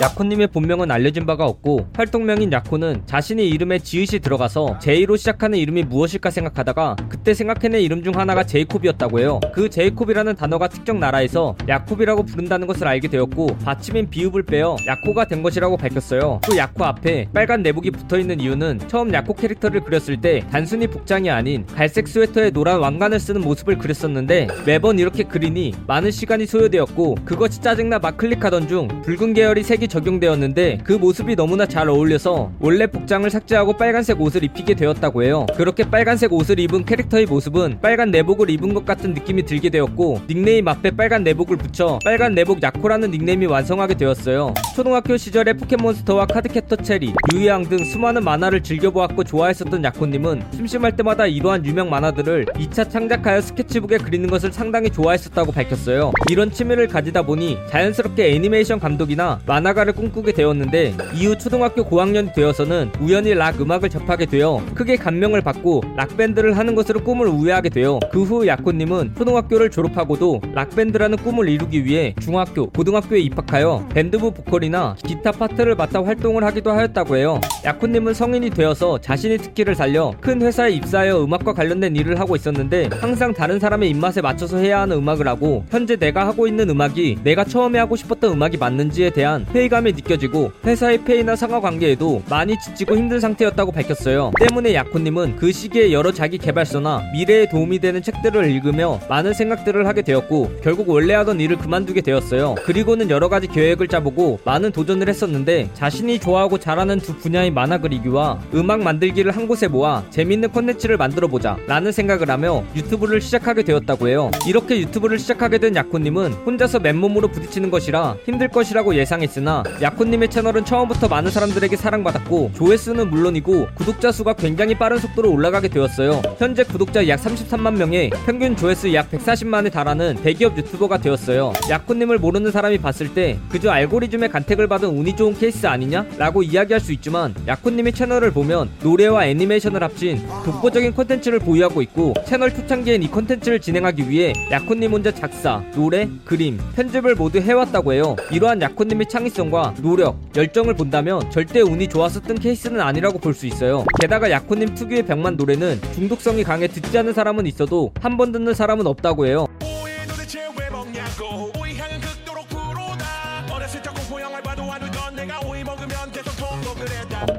야코님의 본명은 알려진 바가 없고 활동명인 야코는 자신의 이름에 지읒이 들어가서 제이로 시작하는 이름이 무엇일까 생각하다가 그때 생각해낸 이름 중 하나가 제이콥이었다고 해요. 그 제이콥이라는 단어가 특정 나라에서 야콥이라고 부른다는 것을 알게 되었고 받침인 비읍을 빼어 야코가 된 것이라고 밝혔어요. 그 야코 앞에 빨간 내복이 붙어있는 이유는 처음 야코 캐릭터를 그렸을 때 단순히 복장이 아닌 갈색 스웨터에 노란 왕관을 쓰는 모습을 그렸었는데 매번 이렇게 그리니 많은 시간이 소요되었고 그것이 짜증나 막 클릭하던 중 붉은 계열이 색이 적용되었는데 그 모습이 너무나 잘 어울려서 원래 복장을 삭제하고 빨간색 옷을 입히게 되었다고 해요. 그렇게 빨간색 옷을 입은 캐릭터의 모습은 빨간 내복을 입은 것 같은 느낌이 들게 되었고 닉네임 앞에 빨간 내복을 붙여 빨간 내복 야코라는 닉네임이 완성하게 되었어요. 초등학교 시절에 포켓몬스터와 카드캡터 체리, 유희왕 등 수많은 만화를 즐겨보았고 좋아했었던 야코님은 심심할 때마다 이러한 유명 만화들을 2차 창작하여 스케치북에 그리는 것을 상당히 좋아했었다고 밝혔어요. 이런 취미를 가지다 보니 자연스럽게 애니메이션 감독이나 만화가를 꿈꾸게 되었는데 이후 초등학교 고학년이 되어서는 우연히 락 음악을 접하게 되어 크게 감명을 받고 락밴드를 하는 것으로 꿈을 우회하게 되어 그 후 야코님은 초등학교를 졸업하고도 락밴드라는 꿈을 이루기 위해 중학교, 고등학교에 입학하여 밴드부 보컬이나 기타 파트를 맡아 활동을 하기도 하였다고 해요. 야코님은 성인이 되어서 자신의 특기를 살려 큰 회사에 입사하여 음악과 관련된 일을 하고 있었는데 항상 다른 사람의 입맛에 맞춰서 해야 하는 음악을 하고 현재 내가 하고 있는 음악이 내가 처음에 하고 싶었던 음악이 맞는지에 대한 회의 감이 느껴지고 회사의 폐이나 상하 관계에도 많이 지치고 힘든 상태였다고 밝혔어요. 때문에 야코님은 그 시기에 여러 자기 개발서나 미래에 도움이 되는 책들을 읽으며 많은 생각들을 하게 되었고 결국 원래 하던 일을 그만두게 되었어요. 그리고는 여러 가지 계획을 짜보고 많은 도전을 했었는데 자신이 좋아하고 잘하는 두 분야의 만화 그리기와 음악 만들기를 한 곳에 모아 재밌는 콘텐츠를 만들어 보자 라는 생각을 하며 유튜브를 시작하게 되었다고 해요. 이렇게 유튜브를 시작하게 된 야코님은 혼자서 맨몸으로 부딪히는 것이라 힘들 것이라고 예상했으나 야코님의 채널은 처음부터 많은 사람들에게 사랑받았고 조회수는 물론이고 구독자 수가 굉장히 빠른 속도로 올라가게 되었어요. 현재 구독자 약 33만 명에 평균 조회수 약 140만에 달하는 대기업 유튜버가 되었어요. 야코님을 모르는 사람이 봤을 때 그저 알고리즘의 간택을 받은 운이 좋은 케이스 아니냐? 라고 이야기할 수 있지만 야코님의 채널을 보면 노래와 애니메이션을 합친 독보적인 콘텐츠를 보유하고 있고 채널 초창기엔 이 콘텐츠를 진행하기 위해 야코님 혼자 작사, 노래, 그림, 편집을 모두 해왔다고 해요. 이러한 야코님의 창의성 과 노력, 열정을 본다면 절대 운이 좋았었던 케이스는 아니라고 볼 수 있어요. 게다가 야코님 특유의 병만 노래는 중독성이 강해 듣지 않는 사람은 있어도 한 번 듣는 사람은 없다고 해요.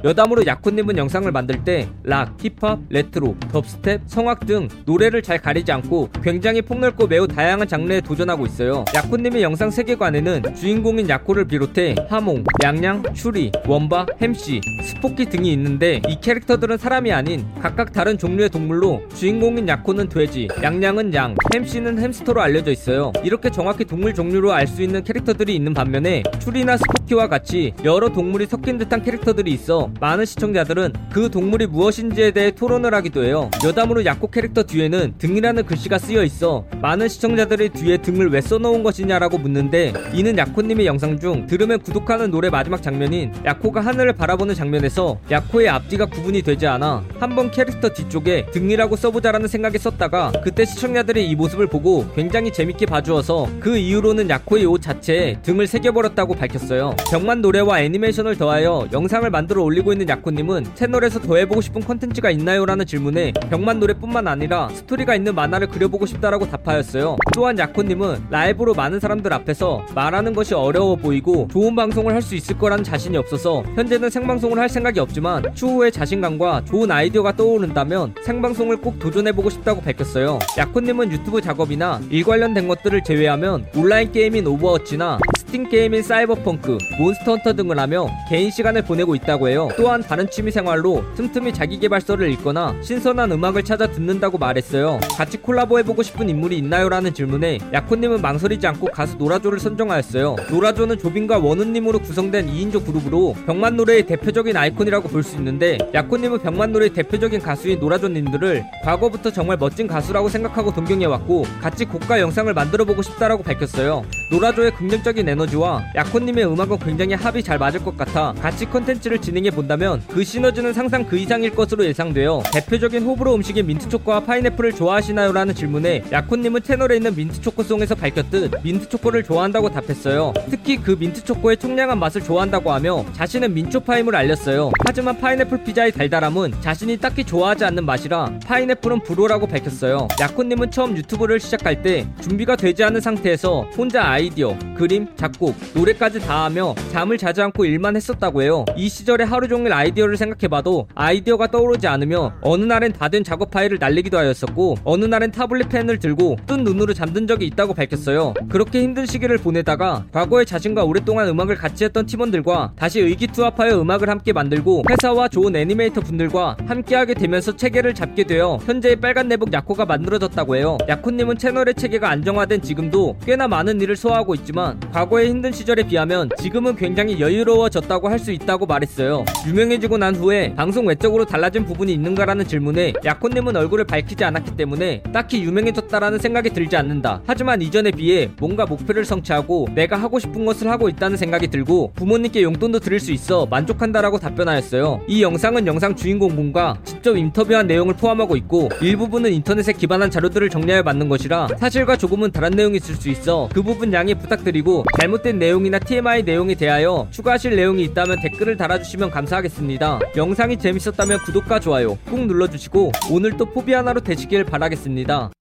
여담으로 야코님은 영상을 만들 때 락, 힙합, 레트로, 덥스텝, 성악 등 노래를 잘 가리지 않고 굉장히 폭넓고 매우 다양한 장르에 도전하고 있어요. 야코님의 영상 세계관에는 주인공인 야코를 비롯해 하몽, 양양, 추리, 원바, 햄씨, 스포키 등이 있는데 이 캐릭터들은 사람이 아닌 각각 다른 종류의 동물로 주인공인 야코는 돼지, 양양은 양, 햄씨는 햄스터로 알려져 있어요. 이렇게 정확히 동물 종류로 알 수 있는 캐릭터들이 있는 반면에 추리나 스포키와 같이 여러 동물이 섞인 듯한 캐릭터들이 있어 많은 시청자들은 그 동물이 무엇인지에 대해 토론을 하기도 해요. 여담으로 야코 캐릭터 뒤에는 등이라는 글씨가 쓰여 있어 많은 시청자들이 뒤에 등을 왜 써놓은 것이냐라고 묻는데 이는 야코님의 영상 중 들으면 구독하는 노래 마지막 장면인 야코가 하늘을 바라보는 장면에서 야코의 앞뒤가 구분이 되지 않아 한 번 캐릭터 뒤쪽에 등이라고 써보자라는 생각에 썼다가 그때 시청자들이 이 모습을 보고 굉장히 재밌게 봐주어서 그 이후로는 야코의 옷 자체에 등을 새겨버렸다고 밝혔어요. 병만 노래와 애니메이션을 더하여 영상을 만들어 올리고 있는 야코님은 채널에서 더 해보고 싶은 콘텐츠가 있나요? 라는 질문에 병만 노래뿐만 아니라 스토리가 있는 만화를 그려보고 싶다라고 답하였어요. 또한 야코님은 라이브로 많은 사람들 앞에서 말하는 것이 어려워 보이고 좋은 방송을 할 수 있을 거라는 자신이 없어서 현재는 생방송을 할 생각이 없지만 추후에 자신감과 좋은 아이디어가 떠오른다면 생방송을 꼭 도전해보고 싶다고 밝혔어요. 야코님은 유튜브 작업이나 일 관련된 것들을 제외하면 온라인 게임인 오버워치나 스팀 게임인 사이버펑크, 몬스터 헌터 등을 하며 개인 시간을 보내고 있다고 해요. 또한 다른 취미 생활로 틈틈이 자기 개발서를 읽거나 신선한 음악을 찾아 듣는다고 말했어요. 같이 콜라보해보고 싶은 인물이 있나요?라는 질문에 야코님은 망설이지 않고 가수 노라조를 선정하였어요. 노라조는 조빈과 원흠님으로 구성된 2인조 그룹으로 병맛 노래의 대표적인 아이콘이라고 볼 수 있는데 야코님은 병맛 노래의 대표적인 가수인 노라조님들을 과거부터 정말 멋진 가수라고 생각하고 동경해왔고 같이 곡과 영상을 만들어보고 싶다라고 밝혔어요. 노라조의 긍정적인 에너지와 야코님의 음악은 굉장히 합이 잘 맞을 것 같아 같이 콘텐츠를 진행해 본다면 그 시너지는 상상 그 이상일 것으로 예상되어 대표적인 호불호 음식인 민트초코와 파인애플을 좋아하시나요? 라는 질문에 야코님은 채널에 있는 민트초코송에서 밝혔듯 민트초코를 좋아한다고 답했어요. 특히 그 민트초코의 청량한 맛을 좋아한다고 하며 자신은 민초파임을 알렸어요. 하지만 파인애플 피자의 달달함은 자신이 딱히 좋아하지 않는 맛이라 파인애플은 불호라고 밝혔어요. 야코님은 처음 유튜브를 시작할 때 준비가 되지 않은 상태에서 혼자 아이디어, 그림, 작곡, 노래까지 다 하며 잠을 자지 않고 일만 했었다고 해요. 이 시절에 하루 종일 아이디어를 생각해봐도 아이디어가 떠오르지 않으며 어느 날엔 다 된 작업 파일을 날리기도 하였었고 어느 날엔 타블릿 펜을 들고 뜬 눈으로 잠든 적이 있다고 밝혔어요. 그렇게 힘든 시기를 보내다가 과거에 자신과 오랫동안 음악을 같이 했던 팀원들과 다시 의기투합하여 음악을 함께 만들고 회사와 좋은 애니메이터 분들과 함께하게 되면서 체계를 잡게 되어 현재의 빨간 내복 야코가 만들어졌다고 해요. 야코님은 채널의 체계가 안정화된 지금도 꽤나 많은 일을 소화하고 있지만 과거 의 힘든 시절에 비하면 지금은 굉장히 여유로워졌다고 할 수 있다고 말했어요. 유명해지고 난 후에 방송 외적으로 달라진 부분이 있는가라는 질문에 야코님은 얼굴을 밝히지 않았기 때문에 딱히 유명해졌다라는 생각이 들지 않는다. 하지만 이전에 비해 뭔가 목표를 성취하고 내가 하고 싶은 것을 하고 있다는 생각이 들고 부모님께 용돈도 드릴 수 있어 만족한다라고 답변하였어요. 이 영상은 영상 주인공 분과 직접 인터뷰한 내용을 포함하고 있고 일부분은 인터넷에 기반한 자료들을 정리하여 만든 것이라 사실과 조금은 다른 내용이 있을 수 있어 그 부분 양해 부탁드리고 잘못된 내용이나 TMI 내용에 대하여 추가하실 내용이 있다면 댓글을 달아주시면 감사하겠습니다. 영상이 재밌었다면 구독과 좋아요 꾹 눌러주시고 오늘도 포비 하나로 되시길 바라겠습니다.